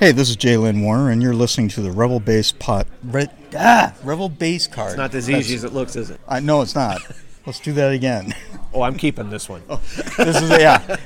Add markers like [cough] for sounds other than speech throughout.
Hey, this is Jalen Warner, and you're listening to the Rebel Base Pot. Re, ah, Rebel Base Card. It's not as easy as it looks, is it? I know it's not. [laughs] Let's do that again. [laughs] Oh, I'm keeping this one. this is yeah. [laughs]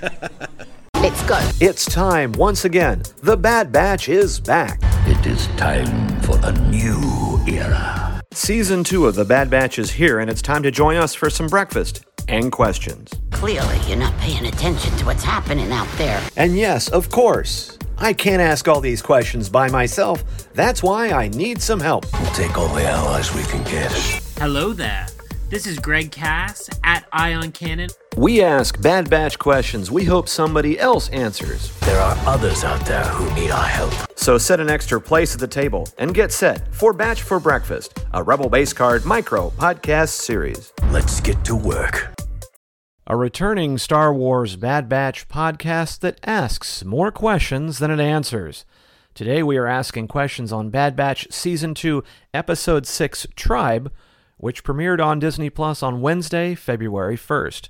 Let's go. It's time once again. The Bad Batch is back. It is time for a new era. Season two of The Bad Batch is here, and it's time to join us for some breakfast and questions. Clearly, you're not paying attention to what's happening out there. And yes, of course, I can't ask all these questions by myself. That's why I need some help. We'll take all the allies we can get. Hello there. This is Greg Cass at Eye on Canon. We ask Bad Batch questions we hope somebody else answers. There are others out there who need our help. So set an extra place at the table and get set for Batch for Breakfast, a Rebel Base Card micro podcast series. Let's get to work. A returning Star Wars Bad Batch podcast that asks more questions than it answers. Today we are asking questions on Bad Batch Season 2, Episode 6 Tribe, which premiered on Disney Plus on Wednesday, February 1st.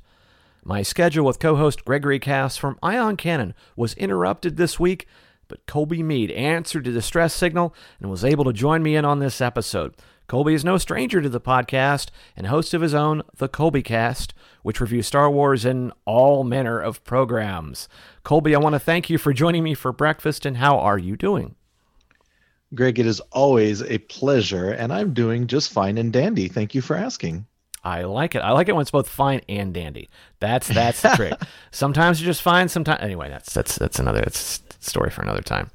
My schedule with co host Gregory Cass from Eye on Canon was interrupted this week, but Colby Mead answered the distress signal and was able to join me in on this episode. Colby is no stranger to the podcast and host of his own The Colby Cast, which review Star Wars in all manner of programs. Colby, I want to thank you for joining me for breakfast, and how are you doing? Greg, it is always a pleasure, and I'm doing just fine and dandy. Thank you for asking. I like it. I like it when it's both fine and dandy. That's that's the trick. [laughs] Sometimes you're just fine. Sometimes anyway. That's that's that's another that's story for another time.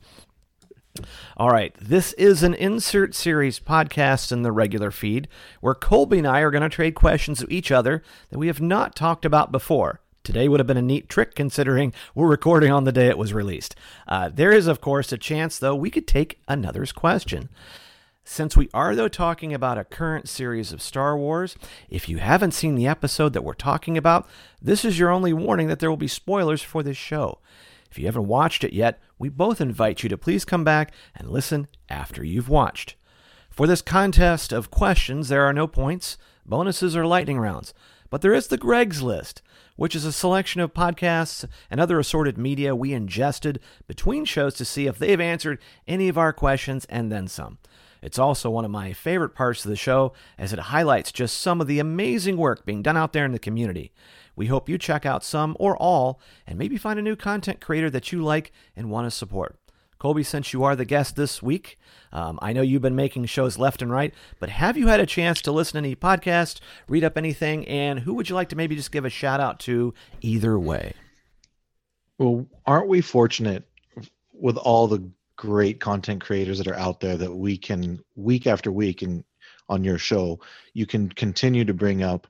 All right, this is an insert series podcast in the regular feed where Colby and I are going to trade questions of each other that we have not talked about before. Today would have been a neat trick considering we're recording on the day it was released. Uh, there is, of course, a chance, though, we could take another's question. Since we are, though, talking about a current series of Star Wars, if you haven't seen the episode that we're talking about, this is your only warning that there will be spoilers for this show. If you haven't watched it yet, we both invite you to please come back and listen after you've watched. For this contest of questions, there are no points, bonuses, or lightning rounds, but there is the Greg's List, which is a selection of podcasts and other assorted media we ingested between shows to see if they've answered any of our questions and then some. It's also one of my favorite parts of the show as it highlights just some of the amazing work being done out there in the community. We hope you check out some or all and maybe find a new content creator that you like and want to support. Colby, since you are the guest this week, um, I know you've been making shows left and right, but have you had a chance to listen to any podcast, read up anything, and who would you like to maybe just give a shout out to either way? Well, aren't we fortunate with all the great content creators that are out there that we can week after week and on your show, you can continue to bring up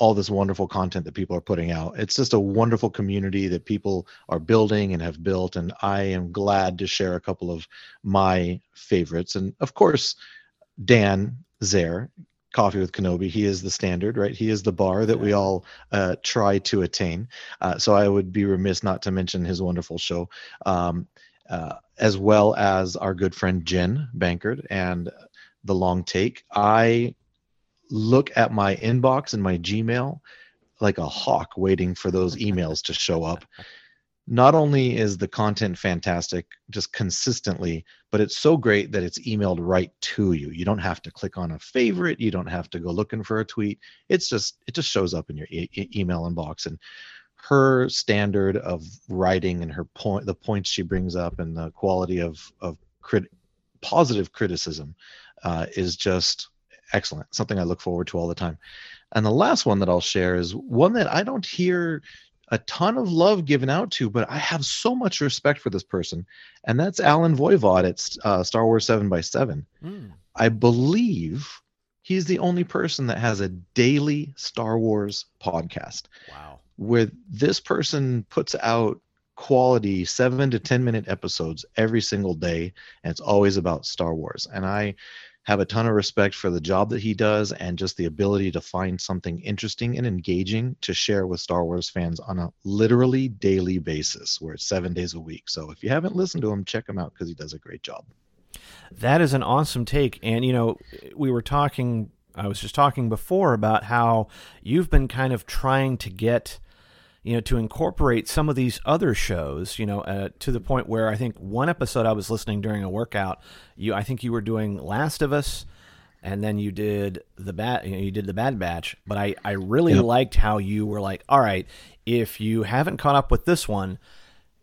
all this wonderful content that people are putting out. It's just a wonderful community that people are building and have built. And I am glad to share a couple of my favorites. And of course, Dan Zehr, Coffee with Kenobi, he is the standard, right? He is the bar that we all uh, try to attain. Uh, so I would be remiss not to mention his wonderful show, um, uh, as well as our good friend Jen Bankard and The Long Take. I look at my inbox and my Gmail like a hawk waiting for those [laughs] emails to show up. Not only is the content fantastic just consistently, but it's so great that it's emailed right to you. You don't have to click on a favorite, you don't have to go looking for a tweet. It's just it just shows up in your e- email inbox and her standard of writing and her point the points she brings up and the quality of of crit, positive criticism uh, is just excellent. Something I look forward to all the time. And the last one that I'll share is one that I don't hear a ton of love given out to, but I have so much respect for this person, and that's Alan Voivod at uh, Star Wars Seven by Seven. Mm. I believe he's the only person that has a daily Star Wars podcast. Wow! Where this person puts out quality seven to ten minute episodes every single day, and it's always about Star Wars. And I have a ton of respect for the job that he does and just the ability to find something interesting and engaging to share with Star Wars fans on a literally daily basis, where it's seven days a week. So if you haven't listened to him, check him out because he does a great job. That is an awesome take. And, you know, we were talking, I was just talking before about how you've been kind of trying to get you know, to incorporate some of these other shows, you know, uh, to the point where I think one episode I was listening during a workout, you, I think you were doing Last of Us, and then you did the bad, you, know, you did the Bad Batch. But I, I really Yep. liked how you were like, all right, if you haven't caught up with this one,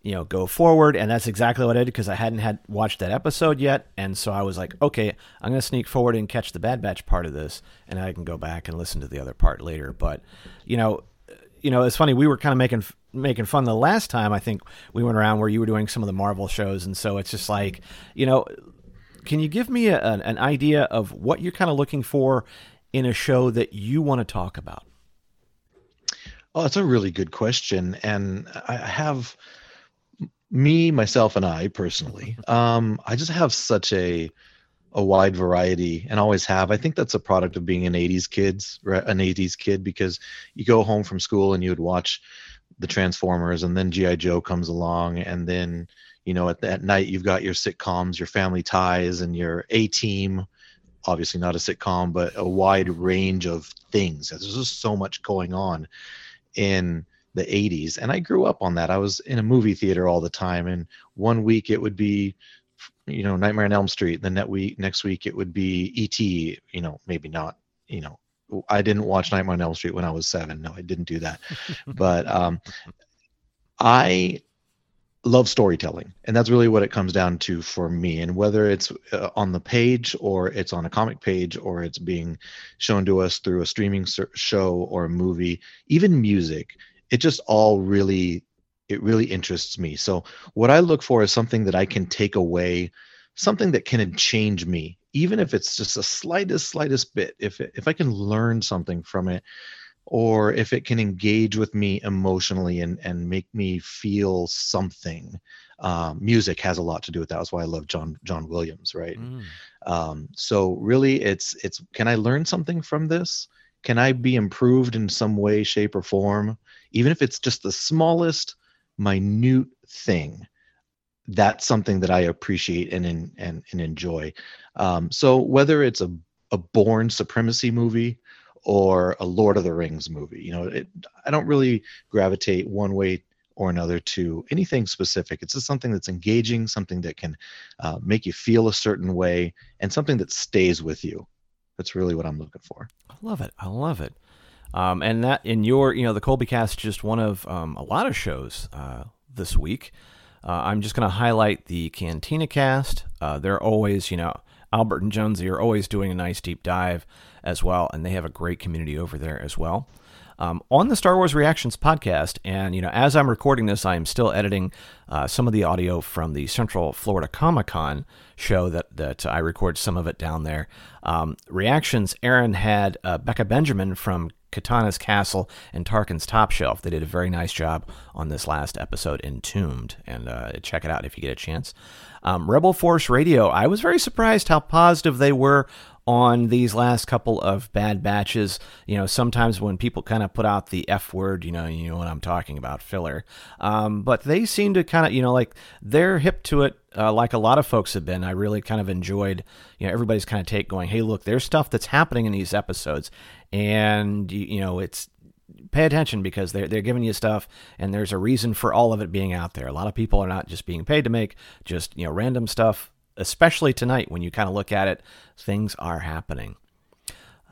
you know, go forward. And that's exactly what I did because I hadn't had watched that episode yet. And so I was like, okay, I'm going to sneak forward and catch the Bad Batch part of this, and I can go back and listen to the other part later. But, you know, you know, it's funny. We were kind of making making fun the last time. I think we went around where you were doing some of the Marvel shows, and so it's just like, you know, can you give me a, an, an idea of what you're kind of looking for in a show that you want to talk about? Oh, that's a really good question, and I have me, myself, and I personally. Um, I just have such a a wide variety, and always have. I think that's a product of being an '80s kids. An '80s kid, because you go home from school and you would watch the Transformers, and then GI Joe comes along, and then you know at, at night you've got your sitcoms, your Family Ties, and your A Team. Obviously not a sitcom, but a wide range of things. There's just so much going on in the 80s and i grew up on that i was in a movie theater all the time and one week it would be you know nightmare on elm street the net week next week it would be et you know maybe not you know. I didn't watch nightmare on elm street when i was seven. No i didn't do that. [laughs] But um i love storytelling and that's really what it comes down to for me. And whether it's uh, on the page or it's on a comic page or it's being shown to us through a streaming show or a movie even music it just all really it really interests me. So what i look for is something that i can take away something that can change me even if it's just the slightest slightest bit. If it, if i can learn something from it or if it can engage with me emotionally and and make me feel something. Um, music has a lot to do with that. That's why i love john john williams right? Um, so really it's it's can i learn something from this? Can i be improved in some way shape or form? Even if it's just the smallest minute thing. That's something that i appreciate and and and, enjoy. Um, so whether it's a, a Bourne Supremacy movie or a lord of the rings movie you know it, i don't really gravitate one way or another to anything specific. It's just something that's engaging something that can uh, make you feel a certain way and something that stays with you. That's really what i'm looking for. I love it. I love it. Um, and that in your, you know, the Colby Cast, just one of um, a lot of shows uh, this week. Uh, I'm just going to highlight the Cantina Cast. Uh, they're always, you know, Albert and Jonesy are always doing a nice deep dive as well, and they have a great community over there as well. Um, on the Star Wars Reactions podcast, and you know, as I'm recording this, I am still editing uh, some of the audio from the Central Florida Comic Con show that that I record some of it down there. Um, reactions, Aaron had uh, Becca Benjamin from Kanata's Castle and Tarkin's Top Shelf. They did a very nice job on this last episode, Entombed, and uh, check it out if you get a chance. Um, Rebel Force Radio, I was very surprised how positive they were on these last couple of bad batches. You know, sometimes when people kind of put out the F word, you know, you know what I'm talking about, filler. Um, but they seem to kind of, you know, like they're hip to it, uh, like a lot of folks have been. I really kind of enjoyed, you know, everybody's kind of take going, hey, look, there's stuff that's happening in these episodes, and you, you know, it's pay attention because they're they're giving you stuff and there's a reason for all of it being out there. A lot of people are not just being paid to make just, you know, random stuff, especially tonight when you kind of look at it, things are happening.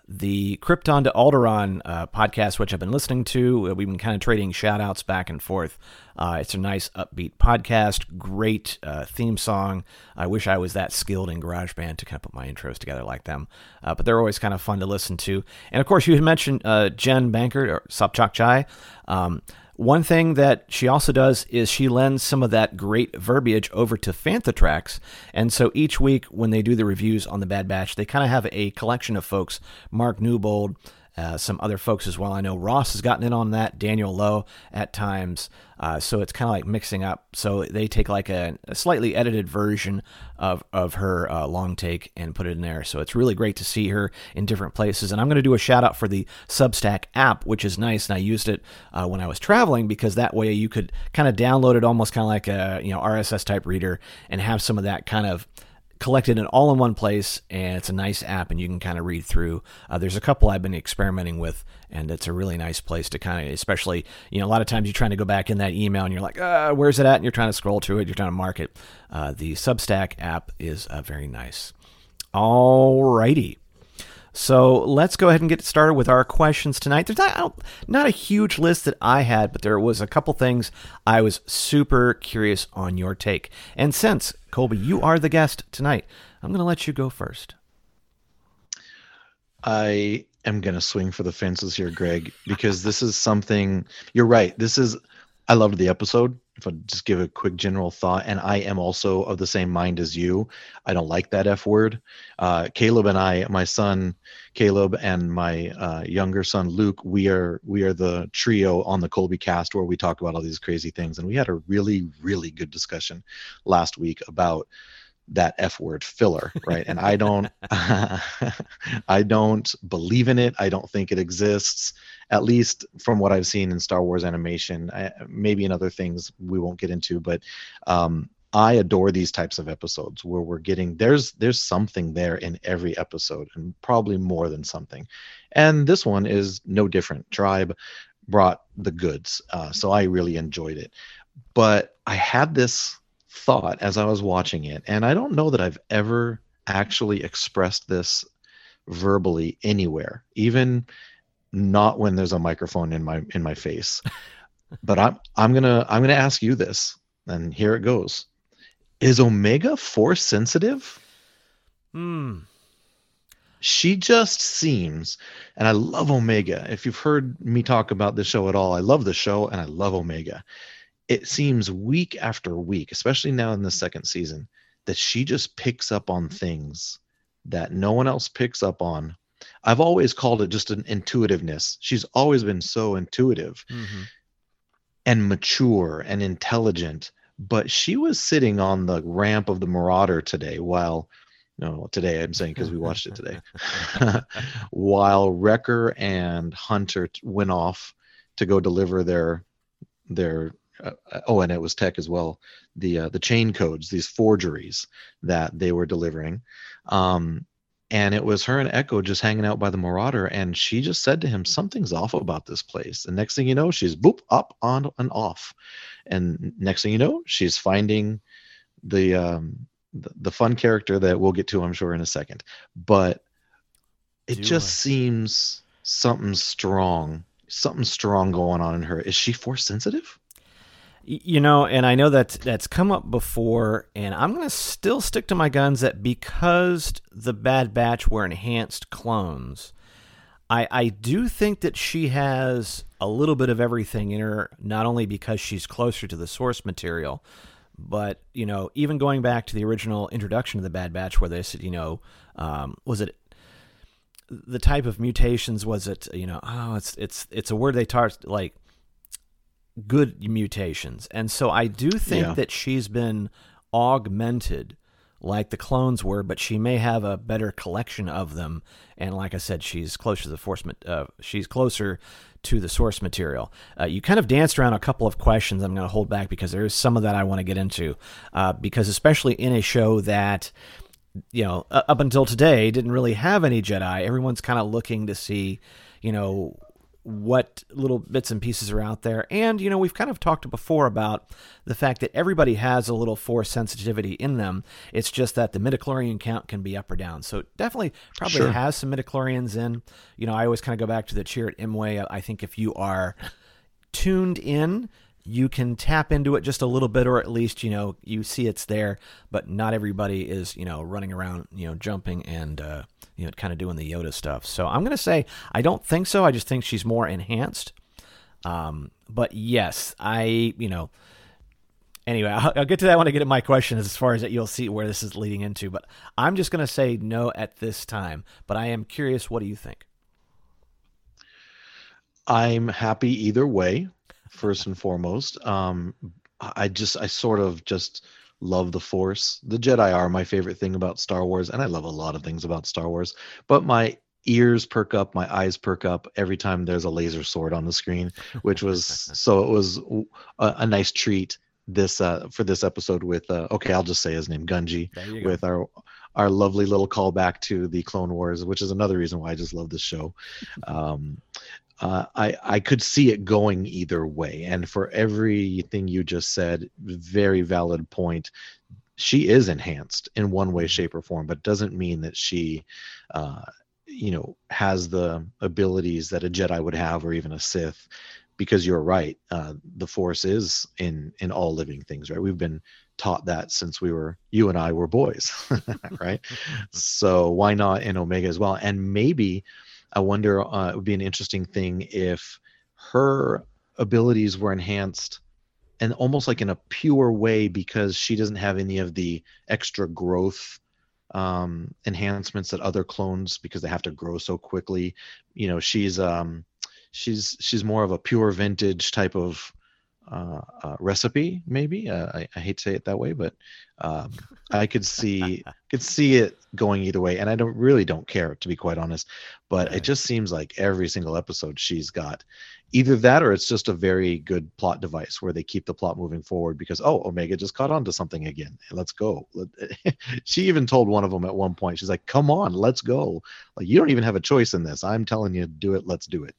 The Krypton to Alderaan uh, podcast, which I've been listening to, uh, we've been kind of trading shout outs back and forth. Uh, it's a nice, upbeat podcast, great uh, theme song. I wish I was that skilled in GarageBand to kind of put my intros together like them, uh, but they're always kind of fun to listen to. And of course, you had mentioned uh, Jen Bankert or Sopchockchai. Um, one thing that she also does is she lends some of that great verbiage over to Fantha Tracks. And so each week when they do the reviews on the Bad Batch, they kind of have a collection of folks, Mark Newbold, uh, some other folks as well. I know Ross has gotten in on that, Daniel Lowe at times. Uh, so it's kind of like mixing up. So they take like a, a slightly edited version of, of her uh, long take and put it in there. So it's really great to see her in different places. And I'm going to do a shout out for the Substack app, which is nice. And I used it uh, when I was traveling because that way you could kind of download it almost kind of like a you know RSS type reader and have some of that kind of collected it all in one place, and it's a nice app, and you can kind of read through. Uh, there's a couple I've been experimenting with, and it's a really nice place to kind of, especially you know, a lot of times you're trying to go back in that email, and you're like, uh, where's it at? And you're trying to scroll to it, you're trying to mark it. Uh, the Substack app is uh, very nice. All righty. So let's go ahead and get started with our questions tonight. There's not not a huge list that I had, but there was a couple things I was super curious on your take. And since Colby, you are the guest tonight, I'm going to let you go first. I am going to swing for the fences here, Greg, because this is something. You're right. This is. I loved the episode. If I just give a quick general thought, and I am also of the same mind as you. I don't like that F word. Uh, Caleb and I, my son Caleb and my uh, younger son Luke, we are we are the trio on the Colby Cast where we talk about all these crazy things, and we had a really really good discussion last week about that F word filler, right? and I don't, [laughs] I don't believe in it. I don't think it exists, at least from what I've seen in Star Wars animation. I, maybe in other things we won't get into, but um, I adore these types of episodes where we're getting there's there's something there in every episode, and probably more than something. And this one is no different. Tribe brought the goods, uh, so I really enjoyed it. But I had this thought as I was watching it, and I don't know that I've ever actually expressed this verbally anywhere, even not when there's a microphone in my in my face. [laughs] but I'm I'm gonna I'm gonna ask you this, and here it goes. Is Omega force sensitive? Hmm. She just seems, and I love Omega. If you've heard me talk about this show at all, I love the show and I love Omega it seems week after week, especially now in the second season, that she just picks up on things that no one else picks up on. I've always called it just an intuitiveness. She's always been so intuitive Mm-hmm. and mature and intelligent. But she was sitting on the ramp of the Marauder today while, no, today I'm saying because we watched it today, [laughs] while Wrecker and Hunter went off to go deliver their their uh, oh and it was tech as well. The uh, the chain codes these forgeries that they were delivering. Um and it was her and echo just hanging out by the marauder and she just said to him something's off about this place. And next thing you know she's boop up on and off. And next thing you know she's finding the um the, the fun character that we'll get to i'm sure in a second. But it Do just I? seems something strong something strong going on in her. Is she force sensitive You know, and I know that that's come up before, and I'm going to still stick to my guns that because the Bad Batch were enhanced clones, I, I do think that she has a little bit of everything in her, not only because she's closer to the source material, but, you know, even going back to the original introduction of the Bad Batch, where they said, you know, um, was it the type of mutations was it you know oh it's it's it's a word they talked like good mutations and so i do think Yeah. that she's been augmented like the clones were but she may have a better collection of them and like i said she's closer to the force uh, she's closer to the source material uh, you kind of danced around a couple of questions i'm going to hold back because there is some of that i want to get into uh, because especially in a show that you know, up until today, didn't really have any Jedi. Everyone's kind of looking to see, you know, what little bits and pieces are out there. And, you know, we've kind of talked before about the fact that everybody has a little force sensitivity in them. It's just that the midichlorian count can be up or down. So definitely probably Sure. has some midichlorians in. You know, I always kind of go back to the Chirrut Îmwe. I think if you are tuned in, you can tap into it just a little bit, or at least you know you see it's there. But not everybody is you know running around, you know, jumping and uh, you know kind of doing the Yoda stuff. So I'm gonna say I don't think so. I just think she's more enhanced. Um, but yes, I you know. Anyway, [laughs] I'll, I'll get to that when I get to my question as far as that you'll see where this is leading into. But I'm just gonna say no at this time. But I am curious. What do you think? I'm happy either way, first and foremost. Um, I just, I sort of just love the Force. The Jedi are my favorite thing about Star Wars, and I love a lot of things about Star Wars. But my ears perk up, my eyes perk up every time there's a laser sword on the screen, which was [laughs] so it was a, a nice treat this uh for this episode with uh okay i'll just say his name Gungi go. with our our lovely little callback to the Clone Wars, which is another reason why I just love this show. [laughs] Um, uh, I I could see it going either way, and for everything you just said, very valid point. She is enhanced in one way, shape, or form, but doesn't mean that she, uh, you know, has the abilities that a Jedi would have, or even a Sith. Because you're right, uh, the Force is in in all living things, right? We've been taught that since we were you and I were boys, [laughs] right? [laughs] so why not in Omega as well? And maybe I wonder uh, it would be an interesting thing if her abilities were enhanced and almost like in a pure way because she doesn't have any of the extra growth um, enhancements that other clones because they have to grow so quickly. You know, she's um, she's she's more of a pure vintage type of uh, uh, recipe, maybe. Uh, I, I, hate to say it that way, but um, I could see [laughs] could see it going either way, and I don't really don't care to be quite honest. But it just seems like every single episode she's got either that or it's just a very good plot device where they keep the plot moving forward because oh Omega just caught on to something again. Let's go. [laughs] she even told one of them at one point, she's like, "Come on, let's go. Like you don't even have a choice in this. I'm telling you, do it. Let's do it."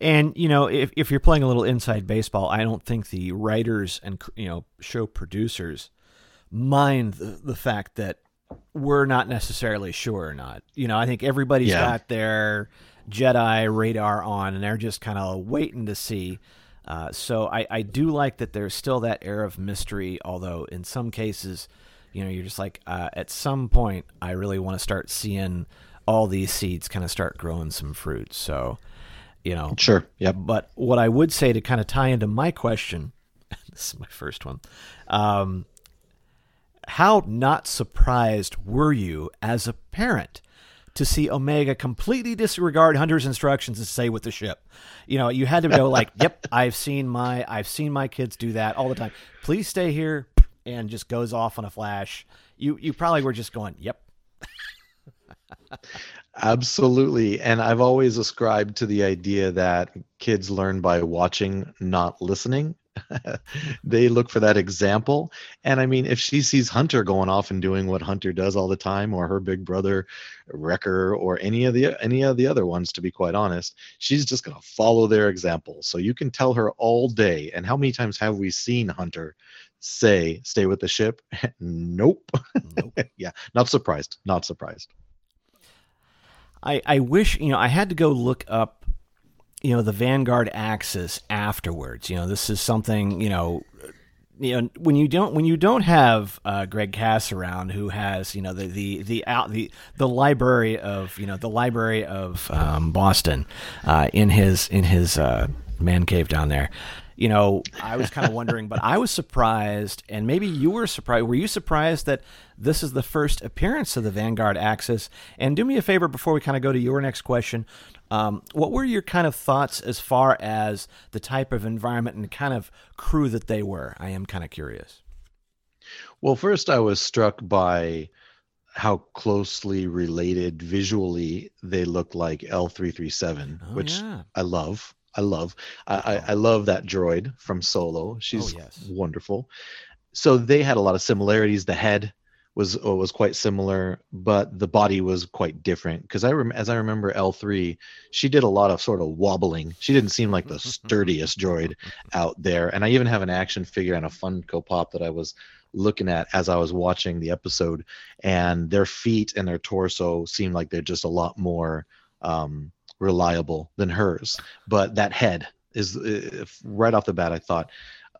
And you know, if if you're playing a little inside baseball, I don't think the writers and you know show producers mind the, the fact that we're not necessarily sure or not. You know, I think everybody's yeah. got their Jedi radar on, and they're just kind of waiting to see. Uh, so I, I do like that there's still that air of mystery, although in some cases, you know, you're just like, uh, at some point, I really want to start seeing all these seeds kind of start growing some fruit. So you know. Sure. Yeah. But what I would say to kind of tie into my question, [laughs] this is my first one. Um, how not surprised were you as a parent to see Omega completely disregard Hunter's instructions and say with the ship? You know, you had to go [laughs] like, "Yep, I've seen my I've seen my kids do that all the time. Please stay here," and just goes off on a flash. You you probably were just going, "Yep." [laughs] Absolutely. And I've always ascribed to the idea that kids learn by watching, not listening. [laughs] they look for that example. And I mean, if she sees Hunter going off and doing what Hunter does all the time, or her big brother Wrecker, or any of the any of the other ones, to be quite honest, she's just gonna follow their example. So you can tell her all day. And how many times have we seen Hunter say, "Stay with the ship"? [laughs] nope. nope. [laughs] yeah, not surprised. Not surprised. I, I wish, you know, I had to go look up, you know, the Vanguard Axis afterwards. You know, this is something, you know, you know when you don't when you don't have uh, Greg Cass around who has you know the the the out the the library of you know the library of um, Boston uh, in his in his uh, man cave down there you know, I was kind of wondering, but I was surprised, and maybe you were surprised. Were you surprised that this is the first appearance of the Vanguard Axis? And do me a favor before we kind of go to your next question. Um, what were your kind of thoughts as far as the type of environment and kind of crew that they were? I am kind of curious. Well, first, I was struck by how closely related visually they look like L337, oh, which yeah. I love. I love. I, I love that droid from Solo. She's oh, yes. wonderful. So they had a lot of similarities. The head was uh, was quite similar, but the body was quite different. Because I rem- as I remember L three, she did a lot of sort of wobbling. She didn't seem like the [laughs] sturdiest droid out there. And I even have an action figure and a Funko Pop that I was looking at as I was watching the episode, and their feet and their torso seemed like they're just a lot more um, reliable than hers. But that head is right off the bat. I thought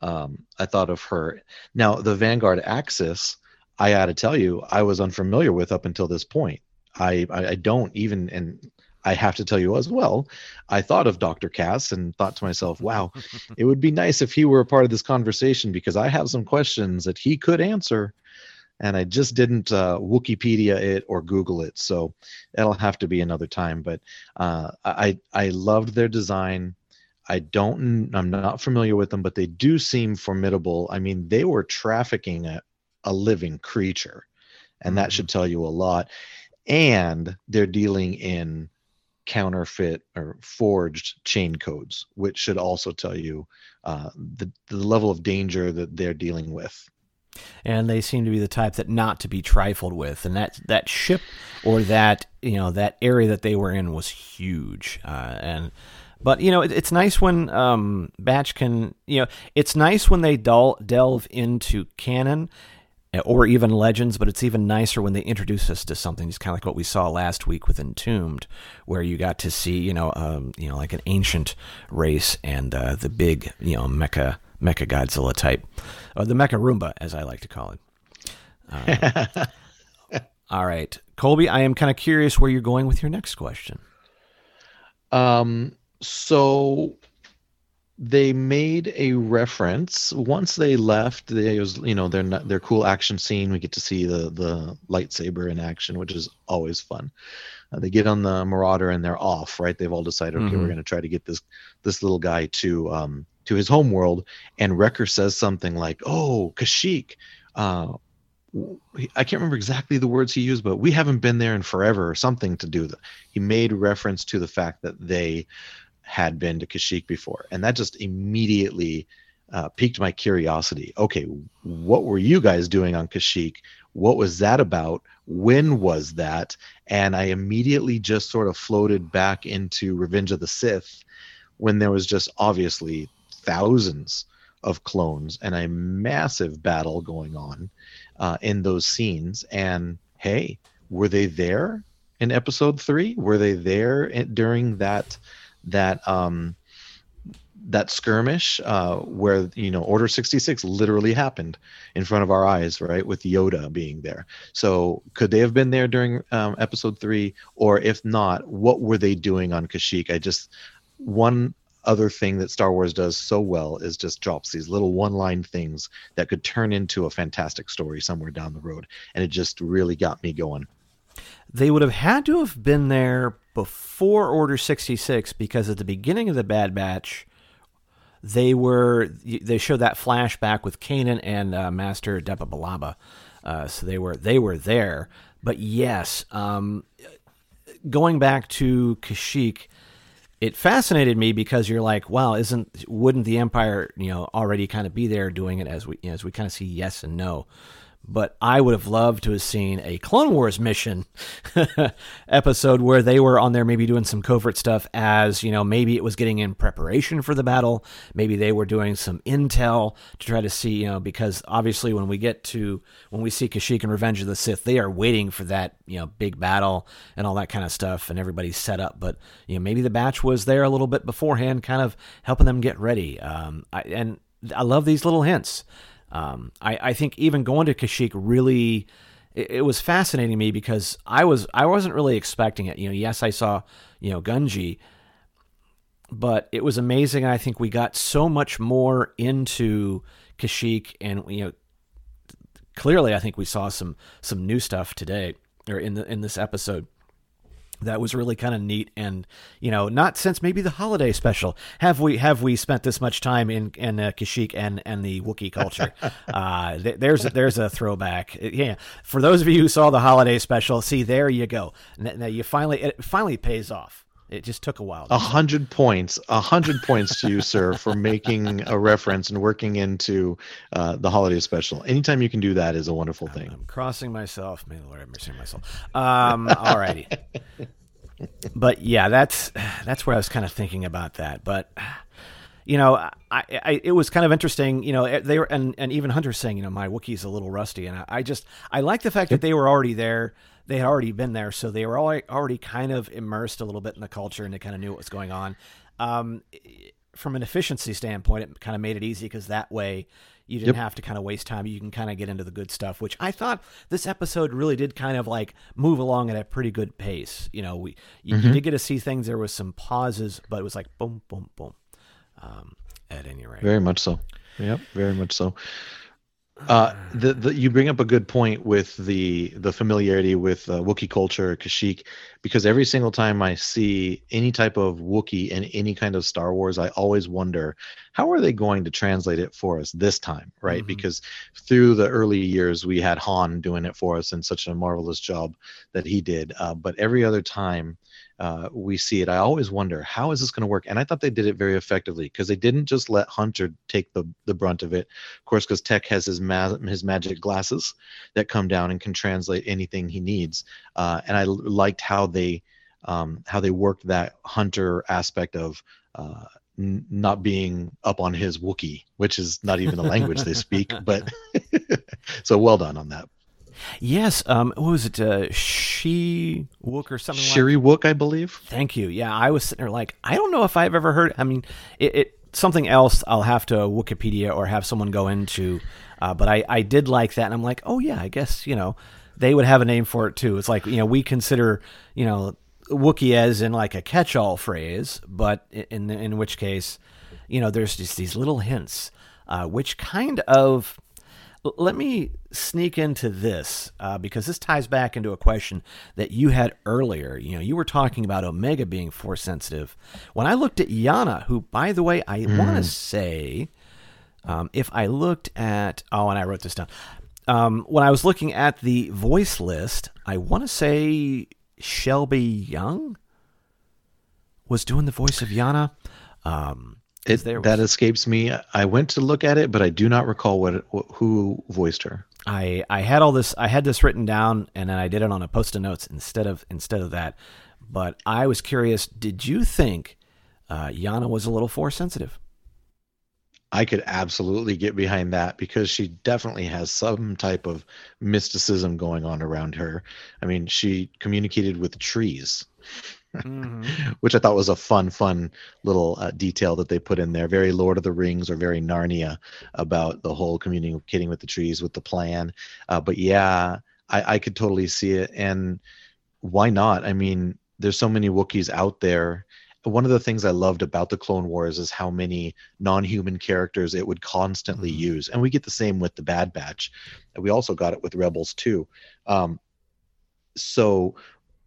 um, I thought of her. Now the Vanguard Axis, I got to tell you, I was unfamiliar with up until this point. I, I, I don't even and I have to tell you as well, I thought of Dr. Cass and thought to myself, wow, [laughs] it would be nice if he were a part of this conversation because I have some questions that he could answer and I just didn't uh, Wikipedia it or Google it, so it'll have to be another time. But uh, I I loved their design. I don't I'm not familiar with them, but they do seem formidable. I mean, they were trafficking a, a living creature, and that should tell you a lot. And they're dealing in counterfeit or forged chain codes, which should also tell you uh, the the level of danger that they're dealing with. and they seem to be the type that not to be trifled with. And that that ship or that you know that area that they were in was huge. Uh, and but you know it, it's nice when um, Batch can you know it's nice when they del- delve into canon or even legends, but it's even nicer when they introduce us to something. It's kind of like what we saw last week with Entombed, where you got to see, you know, um, you know, like an ancient race and uh, the big, you know, mecha mecha Godzilla type, or the mecha Roomba, as I like to call it. Uh, [laughs] all right, Colby, I am kind of curious where you're going with your next question. Um, so they made a reference once they left. They was you know their their cool action scene. We get to see the the lightsaber in action, which is always fun. Uh, they get on the Marauder and they're off. Right? They've all decided, okay, Mhm. we're going to try to get this this little guy to um to his home world. And Wrecker says something like, "Oh, Kashyyyk." Uh, I can't remember exactly the words he used, but we haven't been there in forever, or something to do. That he made reference to the fact that they had been to Kashyyyk before, and that just immediately uh, piqued my curiosity. Okay, what were you guys doing on Kashyyyk? What was that about? When was that? And I immediately just sort of floated back into Revenge of the Sith, when there was just obviously thousands of clones and a massive battle going on uh, in those scenes. And hey, were they there in Episode Three? Were they there in, during that? That um that skirmish uh where you know order 66 literally happened in front of our eyes right with yoda being there. So could they have been there during um, episode three? Or if not what were they doing on kashyyyk? I just one other thing that star wars does so well is just drops these little one line things that could turn into a fantastic story somewhere down the road. And it just really got me going. They would have had to have been there before Order 66 because at the beginning of the Bad Batch, they were they showed that flashback with Kanan and uh, Master Depa Billaba. Uh, so they were they were there. But yes, um, going back to Kashyyyk, it fascinated me because you're like, wow, isn't wouldn't the Empire you know already kind of be there doing it as we as we kind of see yes and no. But I would have loved to have seen a Clone Wars mission [laughs] episode where they were on there maybe doing some covert stuff as, you know, maybe it was getting in preparation for the battle. Maybe they were doing some intel to try to see, you know, because obviously when we get to, when we see Kashyyyk and Revenge of the Sith, they are waiting for that, you know, big battle and all that kind of stuff and everybody's set up. But, you know, maybe the batch was there a little bit beforehand, kind of helping them get ready. Um, I, and I love these little hints. Um, I, I think even going to Kashyyyk really it, it was fascinating me because I was I wasn't really expecting it. You know, yes, I saw you know Gungi, but it was amazing. I think we got so much more into Kashyyyk, and you know, clearly, I think we saw some some new stuff today or in the in this episode that was really kind of neat and you know not since maybe the holiday special have we have we spent this much time in in uh, Kashyyyk and and the Wookiee culture. [laughs] Uh th- there's there's a throwback. Yeah for those of you who saw the holiday special see there you go. Now you finally it finally pays off it just took a while A hundred points, a hundred points to you, sir, for making a reference and working into uh, the holiday special. Anytime you can do that is a wonderful thing. I'm crossing myself. May the Lord have mercy on my soul. Um, all righty. [laughs] but yeah, that's that's where I was kind of thinking about that. But you know, I, I it was kind of interesting. You know, they were and and even Hunter saying, you know, my Wookiee's a little rusty, and I, I just I like the fact that they were already there. They had already been there, so they were already, already kind of immersed a little bit in the culture, and they kind of knew what was going on. Um, from an efficiency standpoint, it kind of made it easy because that way you didn't Yep. have to kind of waste time. You can kind of get into the good stuff, which I thought this episode really did kind of like move along at a pretty good pace. You know, we you, you did get to see things. There was some pauses, but it was like boom, boom, boom. Um, at any rate, Very much so. Yep, very much so. Uh, the, the you bring up a good point with the the familiarity with uh, Wookiee culture, Kashyyyk, because every single time I see any type of Wookiee in any kind of Star Wars, I always wonder how are they going to translate it for us this time, right? Mhm. Because through the early years, we had Han doing it for us, and such a marvelous job that he did. Uh, but every other time uh, we see it, I always wonder how is this going to work. And I thought they did it very effectively because they didn't just let Hunter take the the brunt of it, of course, because Tech has his ma- his magic glasses that come down and can translate anything he needs. Uh, and I l- liked how they um, how they worked that hunter aspect of uh, n- not being up on his Wookiee, which is not even the language they speak. But [laughs] [laughs] so well done on that. Yes. Um. What was it? Uh, she Wook or something. like Shyriiwook, I believe. Thank you. Yeah, I was sitting there like, I don't know if I've ever heard. I mean, it, it something else. I'll have to Wikipedia or have someone go into. Uh, but I, I did like that, and I'm like, oh yeah, I guess you know they would have a name for it too. It's like you know we consider you know Wookiee as in like a catch-all phrase, but in in which case, you know, there's just these little hints, uh, which kind of let me sneak into this uh, because this ties back into a question that you had earlier. You know, you were talking about Omega being force sensitive. When I looked at Yana, who, by the way, I want to say, um, if I looked at, oh, and I wrote this down. Um, when I was looking at the voice list, I want to say Shelby Young was doing the voice of Yana. Um, It, there that escapes me. I went to look at it, but I do not recall what, it, wh- who voiced her. I I had all this I had this written down and then I did it on a post-it notes instead of instead of that. But I was curious, did you think uh, Yana was a little force sensitive? I could absolutely get behind that because she definitely has some type of mysticism going on around her. I mean, she communicated with trees, [laughs] which I thought was a fun, fun little uh, detail that they put in there. Very Lord of the Rings or very Narnia about the whole communicating with the trees with the plan. Uh, but yeah, I, I could totally see it. And why not? I mean, there's so many Wookiees out there one of the things I loved about the Clone Wars is how many non-human characters it would constantly use, and we get the same with the Bad Batch. And we also got it with Rebels too. Um, so,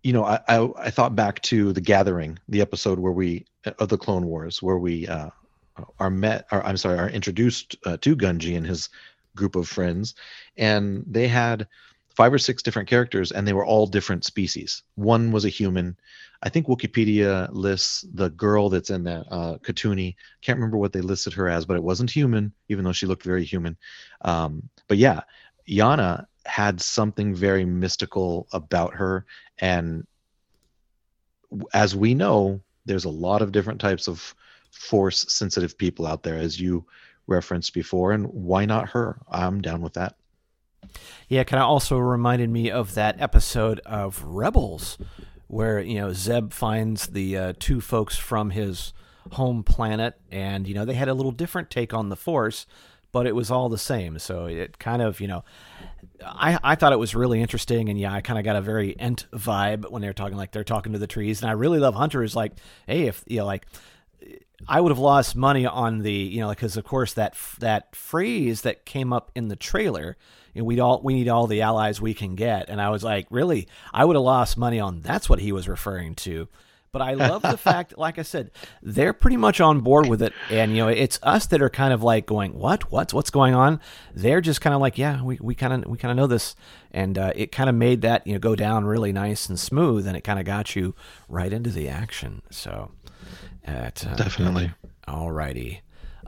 you know, I, I I thought back to the Gathering, the episode where we of the Clone Wars, where we uh, are met, or I'm sorry, are introduced uh, to Gungi and his group of friends, and they had five or six different characters, and they were all different species. One was a human. I think Wikipedia lists the girl that's in that uh, Katooni. Can't remember what they listed her as, but it wasn't human, even though she looked very human. Um, but yeah, Yana had something very mystical about her, and as we know, there's a lot of different types of force-sensitive people out there, as you referenced before, and why not her? I'm down with that. Yeah, kind of also reminded me of that episode of Rebels where, you know, Zeb finds the uh, two folks from his home planet and, you know, they had a little different take on the Force, but it was all the same. So it kind of, you know, I, I thought it was really interesting, and yeah, I kind of got a very Ent vibe when they're talking like they're talking to the trees, and I really love Hunter is like, hey, if you know, like I would have lost money on the you know because of course that that phrase that came up in the trailer, know, we all we need all the allies we can get, and I was like, really, I would have lost money on that's what he was referring to. But I love the fact, like I said, they're pretty much on board with it, and you know, it's us that are kind of like going, "What? What's what's going on?" They're just kind of like, "Yeah, we we kind of we kind of know this," and uh, it kind of made that you know go down really nice and smooth, and it kind of got you right into the action. So, at, uh, Definitely. Alrighty.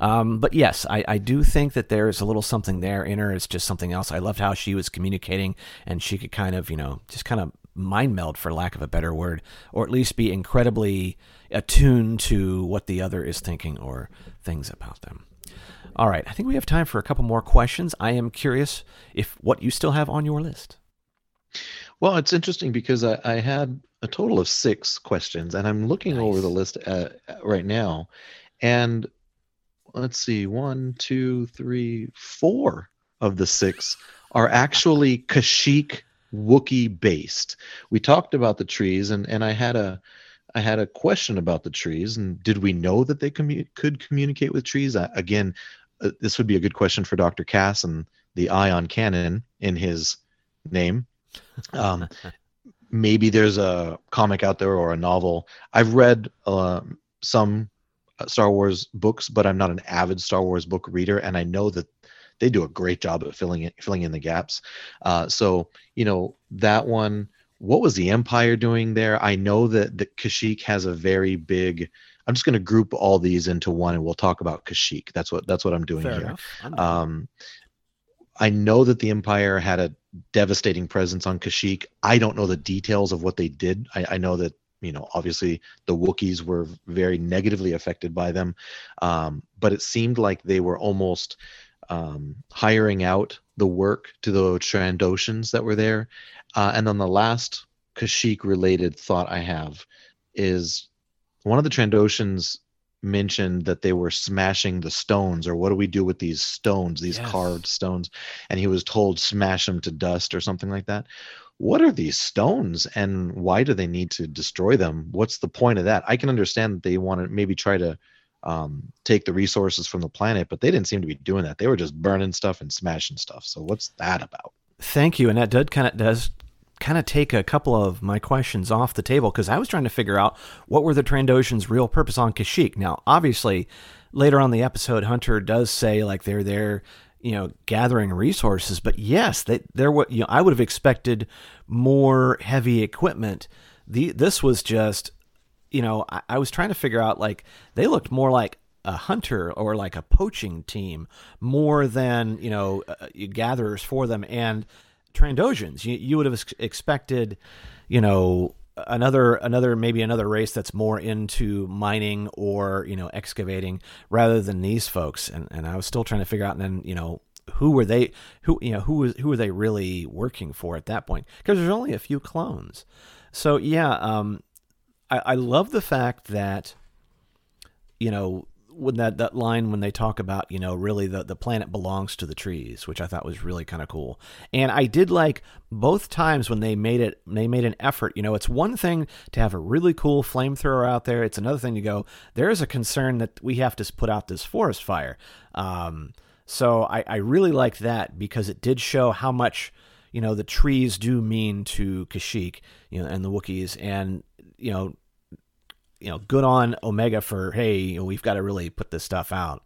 Um, but yes, I, I do think that there's a little something there in her. It's just something else. I loved how she was communicating and she could kind of, you know, just kind of mind meld, for lack of a better word, or at least be incredibly attuned to what the other is thinking or things about them. All right, I think we have time for a couple more questions. I am curious if what you still have on your list. Well, it's interesting because I, I had a total of six questions, and I'm looking over the list uh, right now, and let's see, one, two, three, four of the six are actually Kashyyyk Wookiee based. We talked about the trees, and and I had a I had a question about the trees, and did we know that they commu- could communicate with trees? I, again, uh, this would be a good question for Dr. Cass and the Eye on Canon in his name. Um, [laughs] maybe there's a comic out there or a novel. I've read um some uh, Star Wars books, but I'm not an avid Star Wars book reader, and I know that they do a great job at filling it, filling in the gaps. Uh, so you know that one. What was the Empire doing there? I know that that Kashyyyk has a very big. I'm just going to group all these into one, and we'll talk about Kashyyyk. That's what that's what I'm doing Fair here. Um, I know that the Empire had a devastating presence on Kashyyyk. I don't know the details of what they did. I, I know that you know obviously the Wookiees were very negatively affected by them, um, but it seemed like they were almost um, hiring out the work to the Trandoshans that were there. Uh, and then the last Kashyyyk related thought I have is one of the Trandoshans mentioned that they were smashing the stones or what do we do with these stones these Yes. carved stones and he was told smash them to dust or something like that what are these stones and why do they need to destroy them what's the point of that i can understand that they want to maybe try to um, take the resources from the planet but they didn't seem to be doing that they were just burning stuff and smashing stuff so what's that about Thank you, and that did kind of does kind of take a couple of my questions off the table because I was trying to figure out what were the Trandoshans' real purpose on Kashyyyk. Now, obviously, later on the episode, Hunter does say like they're there, you know, gathering resources. But yes, they there what you know I would have expected more heavy equipment. The this was just you know, I, I was trying to figure out like they looked more like a hunter or like a poaching team more than you know uh, gatherers for them and Trandoshans. You you would have ex- expected, you know, another another maybe another race that's more into mining or you know excavating rather than these folks. And and I was still trying to figure out and then you know who were they who you know who was who were they really working for at that point because there's only a few clones. So yeah, um, I, I love the fact that you know when that, that line when they talk about you know really the, the planet belongs to the trees which i thought was really kind of cool. And i did like both times when they made it they made an effort. You know it's one thing to have a really cool flamethrower out there. It's another thing to go there is a concern that we have to put out this forest fire. Um, so I, I really liked that because it did show how much you know the trees do mean to Kashyyyk, you know, and the Wookiees, and you know, you know, good on Omega for hey, you know, we've got to really put this stuff out.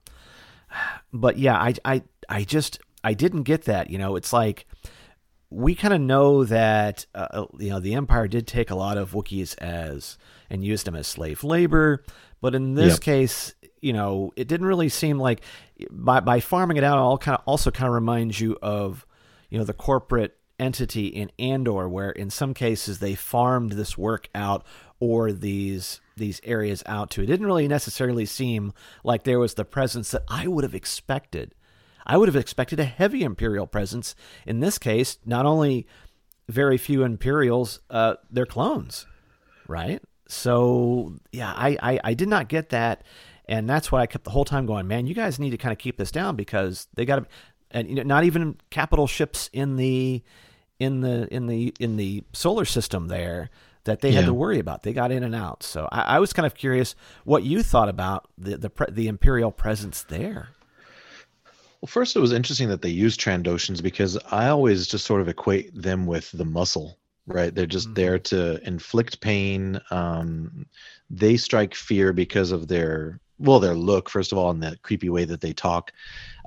But yeah, I I I just I didn't get that. You know, it's like we kind of know that uh, you know the Empire did take a lot of Wookiees as and used them as slave labor, but in this Yep. case, you know, it didn't really seem like by by farming it out. All kind of also kind of reminds you of you know the corporate entity in Andor, where in some cases they farmed this work out or these these areas out to. It didn't really necessarily seem like there was the presence that I would have expected. I would have expected a heavy Imperial presence. In this case, not only very few Imperials, uh, they're clones, right? So yeah, I, I I did not get that, and that's why I kept the whole time going, man. You guys need to kind of keep this down because they got to, and you know, not even capital ships in the in the in the in the solar system there that they had to worry about. They got in and out. So I, I was kind of curious what you thought about the the pre- the Imperial presence there. Well, first, it was interesting that they used Trandoshans because I always just sort of equate them with the muscle, right? They're just there to inflict pain. Um, they strike fear because of their, well, their look, first of all, and the creepy way that they talk,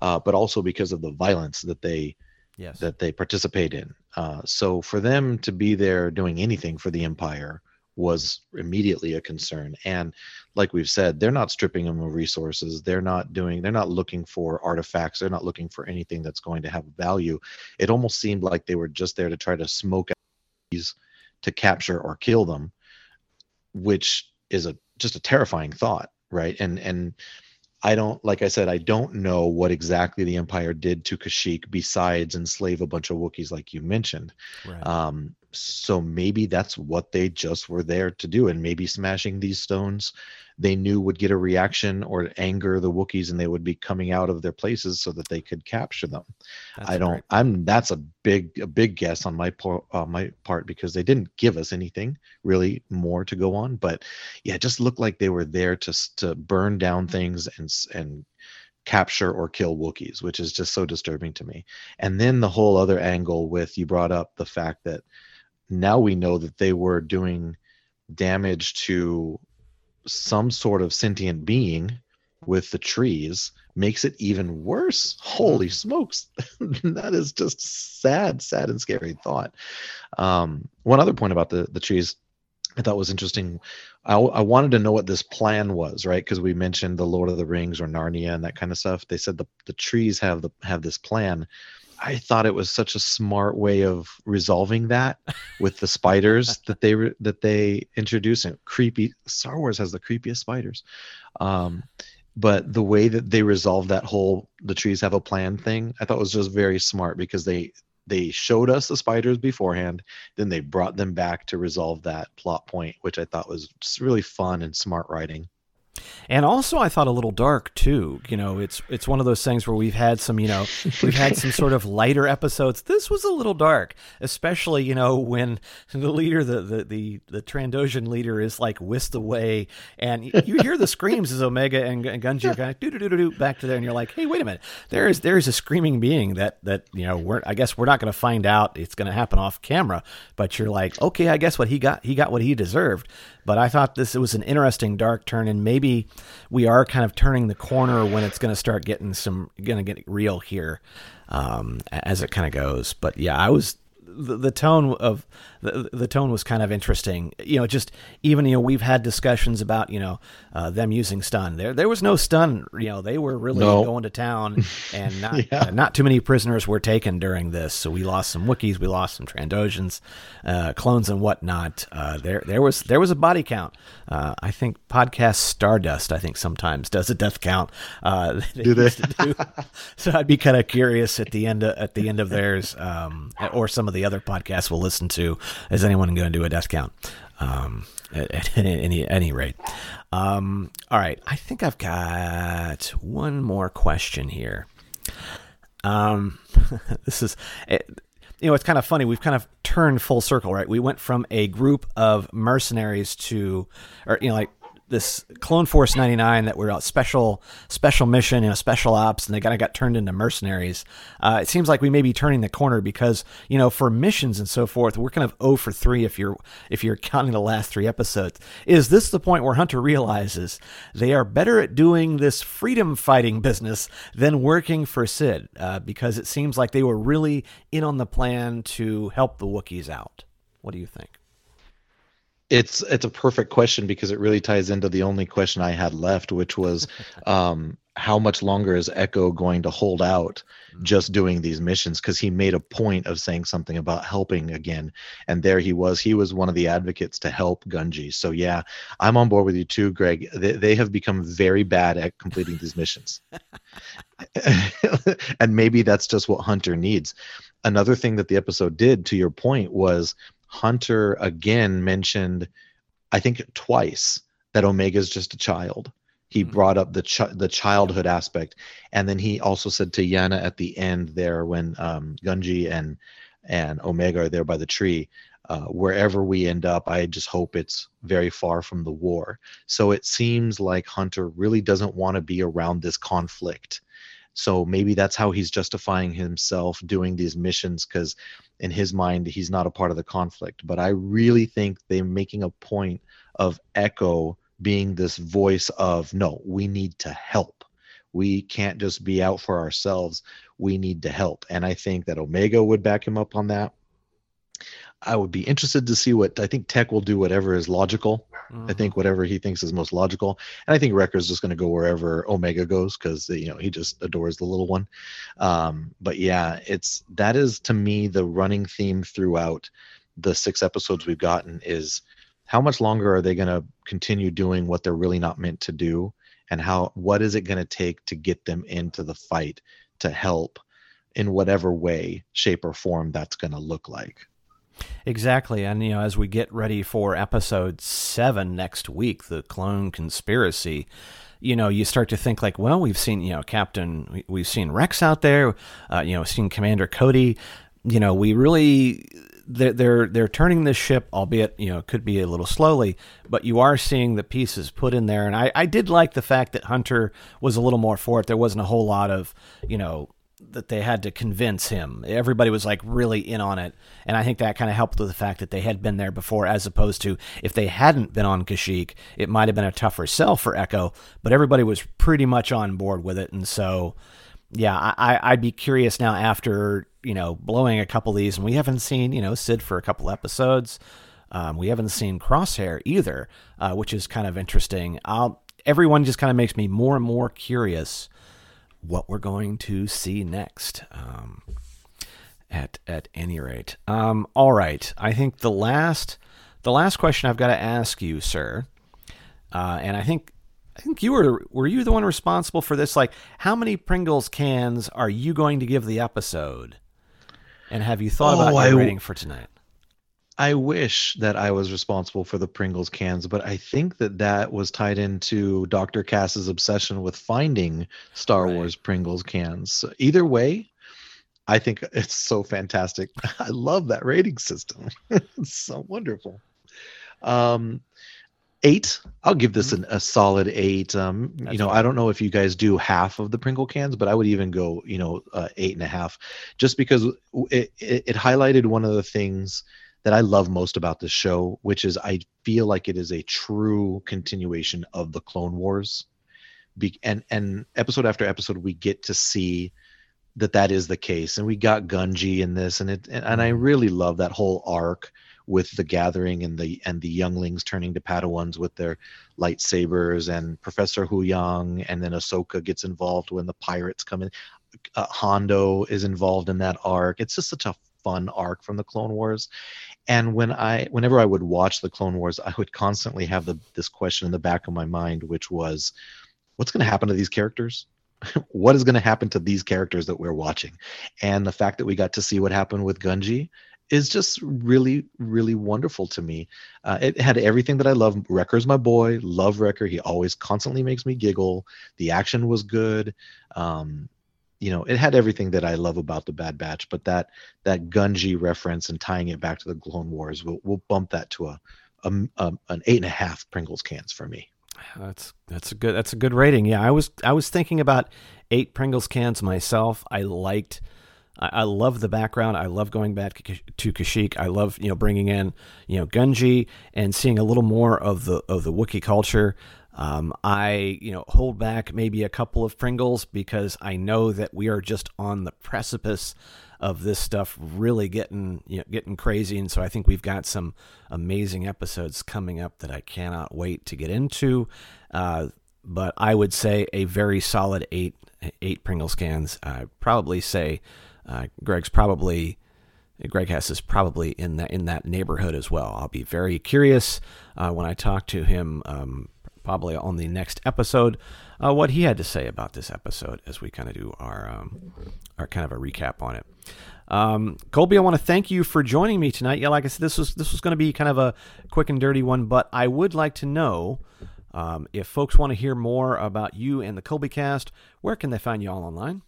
uh, but also because of the violence that they Yes. that they participate in. Uh, so for them to be there doing anything for the empire was immediately a concern. And like we've said, they're not stripping them of resources. They're not doing. They're not looking for artifacts. They're not looking for anything that's going to have value. It almost seemed like they were just there to try to smoke these to capture or kill them, which is a just a terrifying thought, right? And and I don't, like I said, I don't know what exactly the Empire did to Kashyyyk besides enslave a bunch of Wookiees, like you mentioned. Right. Um, so maybe that's what they just were there to do, and maybe smashing these stones, they knew would get a reaction or anger the Wookiees, and they would be coming out of their places so that they could capture them. That's I don't. I'm. That's a big, a big guess on my part, uh, my part because they didn't give us anything really more to go on. But yeah, it just looked like they were there to to burn down things and and capture or kill Wookiees, which is just so disturbing to me. And then the whole other angle with you brought up the fact that now we know that they were doing damage to some sort of sentient being with the trees makes it even worse. Holy smokes. [laughs] that is just sad, sad and scary thought. Um, one other point about the, the trees I thought was interesting. I, I wanted to know what this plan was, right? Because we mentioned the Lord of the Rings or Narnia and that kind of stuff. They said the, the trees have the have this plan, I thought it was such a smart way of resolving that with the spiders [laughs] that they re- that they introduced and creepy Star Wars has the creepiest spiders. Um, but the way that they resolved that whole the trees have a plan thing, I thought was just very smart because they they showed us the spiders beforehand, then they brought them back to resolve that plot point, which I thought was just really fun and smart writing. And also, I thought a little dark too. You know, it's it's one of those things where we've had some, you know, we've had some sort of lighter episodes. This was a little dark, especially you know when the leader, the the the, the Trandoshan leader, is like whisked away, and you hear the screams as Omega and, and Gungi are kind of do do do do back to there, and you're like, hey, wait a minute, there is there is a screaming being that that you know we're I guess we're not going to find out. It's going to happen off camera, but you're like, okay, I guess what he got, he got what he deserved. But I thought this was an interesting dark turn, and maybe we are kind of turning the corner when it's going to start getting some going to get real here um, as it kind of goes. But yeah, I was the, the tone of the, the tone was kind of interesting. You know, just even you know we've had discussions about you know uh, them using stun. There there was no stun. You know, they were really No. going to town, [laughs] and not Yeah. uh, not too many prisoners were taken during this. So we lost some Wookiees, we lost some Trandoshans, uh, clones and whatnot. Uh, there there was there was a body count. Uh, I think podcast Stardust I think sometimes does a death count. Uh, [laughs] Do they? do. [laughs] so I'd be kind of curious at the end of, at the end of theirs, um, or some of the other podcasts we'll listen to. Is anyone going to do a death count? Um, at, at any any rate. Um, all right, I think I've got one more question here. Um, [laughs] this is. It, you know, it's kind of funny. We've kind of turned full circle, right? We went from a group of mercenaries to, or you know, like this Clone Force 99 that were a special special mission, you know, special ops, and they kind of got turned into mercenaries. Uh, it seems like we may be turning the corner because you know, for missions and so forth, we're kind of 0 for three if you're if you're [laughs] counting the last three episodes. Is this the point where Hunter realizes they are better at doing this freedom fighting business than working for Sid? Uh, because it seems like they were really in on the plan to help the Wookiees out. What do you think? It's it's a perfect question because it really ties into the only question I had left, which was [laughs] um, how much longer is Echo going to hold out just doing these missions? Because he made a point of saying something about helping again, and there he was. He was one of the advocates to help Gungi. So yeah, I'm on board with you too, Greg. They, they have become very bad at completing these missions, [laughs] [laughs] and maybe that's just what Hunter needs. Another thing that the episode did, to your point, was Hunter again mentioned, I think twice, that Omega's just a child. He brought up the ch- the childhood aspect, and then he also said to Yana at the end there when um, Gungi and and Omega are there by the tree. Uh, wherever we end up, I just hope it's very far from the war. So it seems like Hunter really doesn't want to be around this conflict. So maybe that's how he's justifying himself doing these missions because in his mind he's not a part of the conflict. But I really think they're making a point of Echo being this voice of no, we need to help. We can't just be out for ourselves. We need to help. And I think that Omega would back him up on that. I would be interested to see what I think Tech will do whatever is logical. I think whatever he thinks is most logical. And I think Wrecker's just going to go wherever Omega goes because you know he just adores the little one. Um, but yeah, it's that is to me the running theme throughout the six episodes we've gotten is how much longer are they going to continue doing what they're really not meant to do, and how what is it going to take to get them into the fight to help in whatever way, shape, or form that's going to look like. Exactly. And, you know, as we get ready for episode seven next week, the clone conspiracy, you know, you start to think like, well, we've seen, you know, Captain, we- we've seen Rex out there, uh, you know, seen Commander Cody. You know, we really, they're, they're, they're turning this ship, albeit, you know, could be a little slowly, but you are seeing the pieces put in there. And I, I did like the fact that Hunter was a little more for it. There wasn't a whole lot of, you know, that they had to convince him. Everybody was like really in on it, and I think that kind of helped with the fact that they had been there before, as opposed to if they hadn't been on Kashyyyk, it might have been a tougher sell for Echo. But everybody was pretty much on board with it, and so yeah, I, I'd be curious now after you know blowing a couple of these, and we haven't seen you know Sid for a couple episodes. Um, we haven't seen Crosshair either, uh, which is kind of interesting. I'll, everyone just kind of makes me more and more curious what we're going to see next. Um, At at any rate, um, all right. I think the last the last question I've got to ask you, sir, uh, and I think I think you were were you the one responsible for this? Like, how many Pringles cans are you going to give the episode? And have you thought Oh, about I rating for tonight? I wish that I was responsible for the Pringles cans, but I think that that was tied into Dr. Cass's obsession with finding Star Right. Wars Pringles cans. So either way, I think [laughs] it's so fantastic. [laughs] I love that rating system. [laughs] it's so wonderful. Um, eight. I'll give this an, a solid eight. Um, That's you know. I don't know if you guys do half of the Pringle cans, but I would even go, you know, uh, eight and a half, just because it, it, it highlighted one of the things that I love most about this show, which is I feel like it is a true continuation of the Clone Wars. Be- and and episode after episode, we get to see that that is the case, and we got Gungi in this, and it and, and I really love that whole arc with the gathering and the and the younglings turning to Padawans with their lightsabers, and Professor Huyang, and then Ahsoka gets involved when the pirates come in. Uh, Hondo is involved in that arc. It's just such a fun arc from the Clone Wars. And when I, whenever I would watch the Clone Wars, I would constantly have the this question in the back of my mind, which was, what's going to happen to these characters? [laughs] what is going to happen to these characters that we're watching? And the fact that we got to see what happened with Gungi is just really, really wonderful to me. Uh, it had everything that I love. Wrecker's my boy. Love Wrecker. He always constantly makes me giggle. The action was good. Um, you know, it had everything that I love about the Bad Batch, but that that Gungi reference and tying it back to the Clone Wars, we'll, we'll bump that to a, a, a an eight and a half Pringles cans for me. That's that's a good that's a good rating. Yeah, I was I was thinking about eight Pringles cans myself. I liked. I, love the background. I love going back to to Kashyyyk. I love you know bringing in you know Gungi and seeing a little more of the of the Wookiee culture. Um, I you know hold back maybe a couple of Pringles because I know that we are just on the precipice of this stuff really getting you know, getting crazy, and so I think we've got some amazing episodes coming up that I cannot wait to get into. Uh, but I would say a very solid eight eight Pringles cans. I probably say uh, Greg's probably Greg Cass is probably in that in that neighborhood as well. I'll be very curious uh, when I talk to him, um, probably on the next episode, uh, what he had to say about this episode as we kind of do our um, our kind of a recap on it. Um, Colby, I want to thank you for joining me tonight. Yeah, like I said, this was this was going to be kind of a quick and dirty one, but I would like to know um, if folks want to hear more about you and the Colby Cast. Where can they find you all online?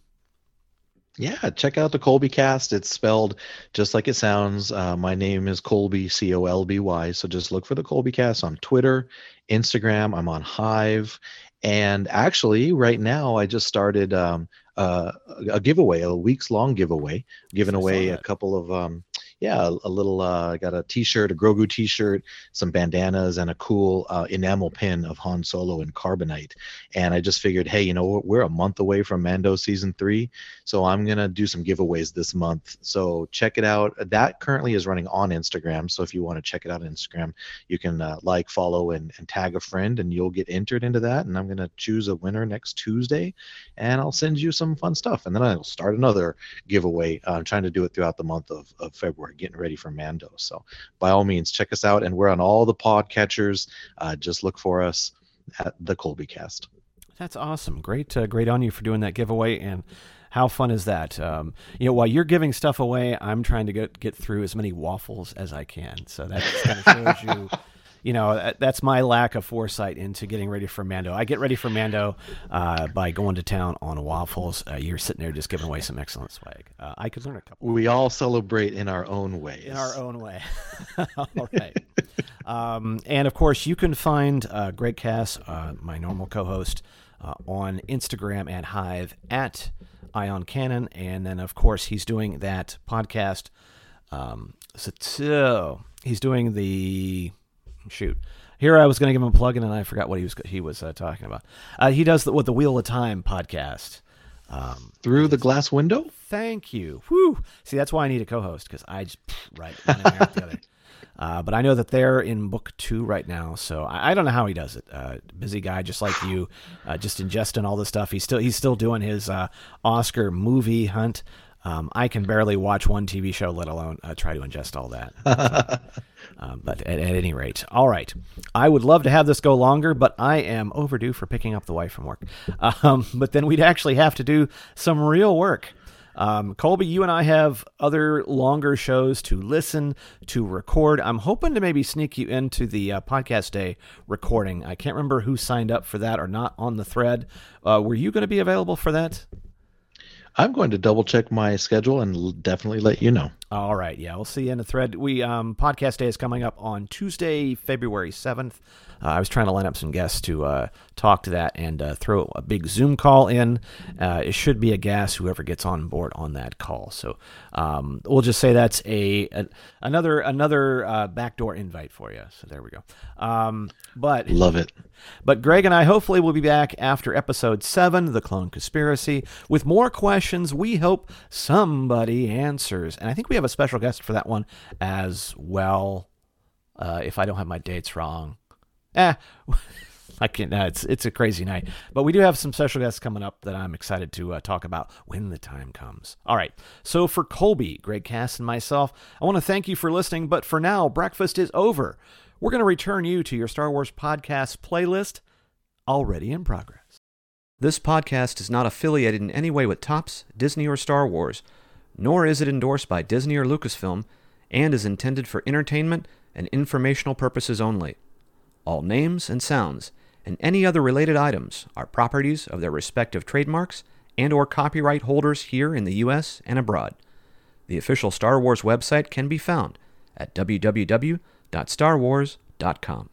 Yeah, check out the Colby cast. It's spelled just like it sounds. Uh, my name is Colby, C O L B Y. So just look for the Colby cast on Twitter, Instagram. I'm on Hive. And actually, right now, I just started um, uh, a giveaway, a weeks long giveaway, giving away a couple of, um, yeah, a, a little, uh, I got a t shirt, a Grogu t shirt, some bandanas, and a cool uh, enamel pin of Han Solo and Carbonite. And I just figured, hey, you know what? We're a month away from Mando season three. So I'm gonna do some giveaways this month. So check it out. That currently is running on Instagram. So if you want to check it out on Instagram, you can uh, like, follow, and, and tag a friend, and you'll get entered into that. And I'm gonna choose a winner next Tuesday, and I'll send you some fun stuff. And then I'll start another giveaway. Uh, I'm trying to do it throughout the month of, of February, getting ready for Mando. So by all means, check us out. And we're on all the podcatchers. Uh, just look for us at the Colby Cast. That's awesome. Great, uh, great on you for doing that giveaway. And how fun is that? Um, you know, while you're giving stuff away, I'm trying to get get through as many waffles as I can. So that just kind of shows you. [laughs] You know, that's my lack of foresight into getting ready for Mando. I get ready for Mando uh, by going to town on waffles. Uh, you're sitting there just giving away some excellent swag. Uh, I could learn a couple We all celebrate in our own ways. in our own way. [laughs] All right. um, and of course, you can find uh, Greg Cass, uh, my normal co-host, uh, on Instagram at Hive at Eye on Canon, and then of course he's doing that podcast. Um, so, so he's doing the shoot. Here I was going to give him a plug in, and I forgot what he was he was uh, talking about. Uh, he does the, what the Wheel of Time podcast. Um, Through the glass window? Thank you. Whew. See, that's why I need a co-host because I just pff, right one after the other. Uh, but I know that they're in book two right now, so I, I don't know how he does it. Uh, busy guy, just like you, uh, just ingesting all this stuff. He's still he's still doing his uh, Oscar movie hunt. Um, I can barely watch one TV show, let alone uh, try to ingest all that. [laughs] So, um, but at, at any rate, all right. I would love to have this go longer, but I am overdue for picking up the wife from work. [laughs] Um, but then we'd actually have to do some real work. Um, Colby, you and I have other longer shows to listen to record. I'm hoping to maybe sneak you into the uh, podcast day recording. I can't remember who signed up for that or not on the thread. Uh, were you going to be available for that? I'm going to double check my schedule and definitely let you know. All right, yeah, we'll see you in the thread. We um, podcast day is coming up on Tuesday, February seventh. Uh, I was trying to line up some guests to uh, talk to that and uh, throw a big Zoom call in. Uh, it should be a gas whoever gets on board on that call. So um, we'll just say that's a, a another another uh, backdoor invite for you. So there we go. Um, but Love it. but Greg and I hopefully will be back after episode seven, The Clone Conspiracy, with more questions we hope somebody answers. And I think we have a special guest for that one as well, uh, if I don't have my dates wrong. Eh. [laughs] I can't. Uh, it's it's a crazy night, but we do have some special guests coming up that I'm excited to uh, talk about when the time comes. All right. So for Colby, Greg Cass, and myself, I want to thank you for listening. But for now, breakfast is over. We're going to return you to your Star Wars podcast playlist, already in progress. This podcast is not affiliated in any way with Topps, Disney, or Star Wars, nor is it endorsed by Disney or Lucasfilm, and is intended for entertainment and informational purposes only. All names and sounds and any other related items are properties of their respective trademarks and or copyright holders here in the US and abroad. The official Star Wars website can be found at www.starwars.com.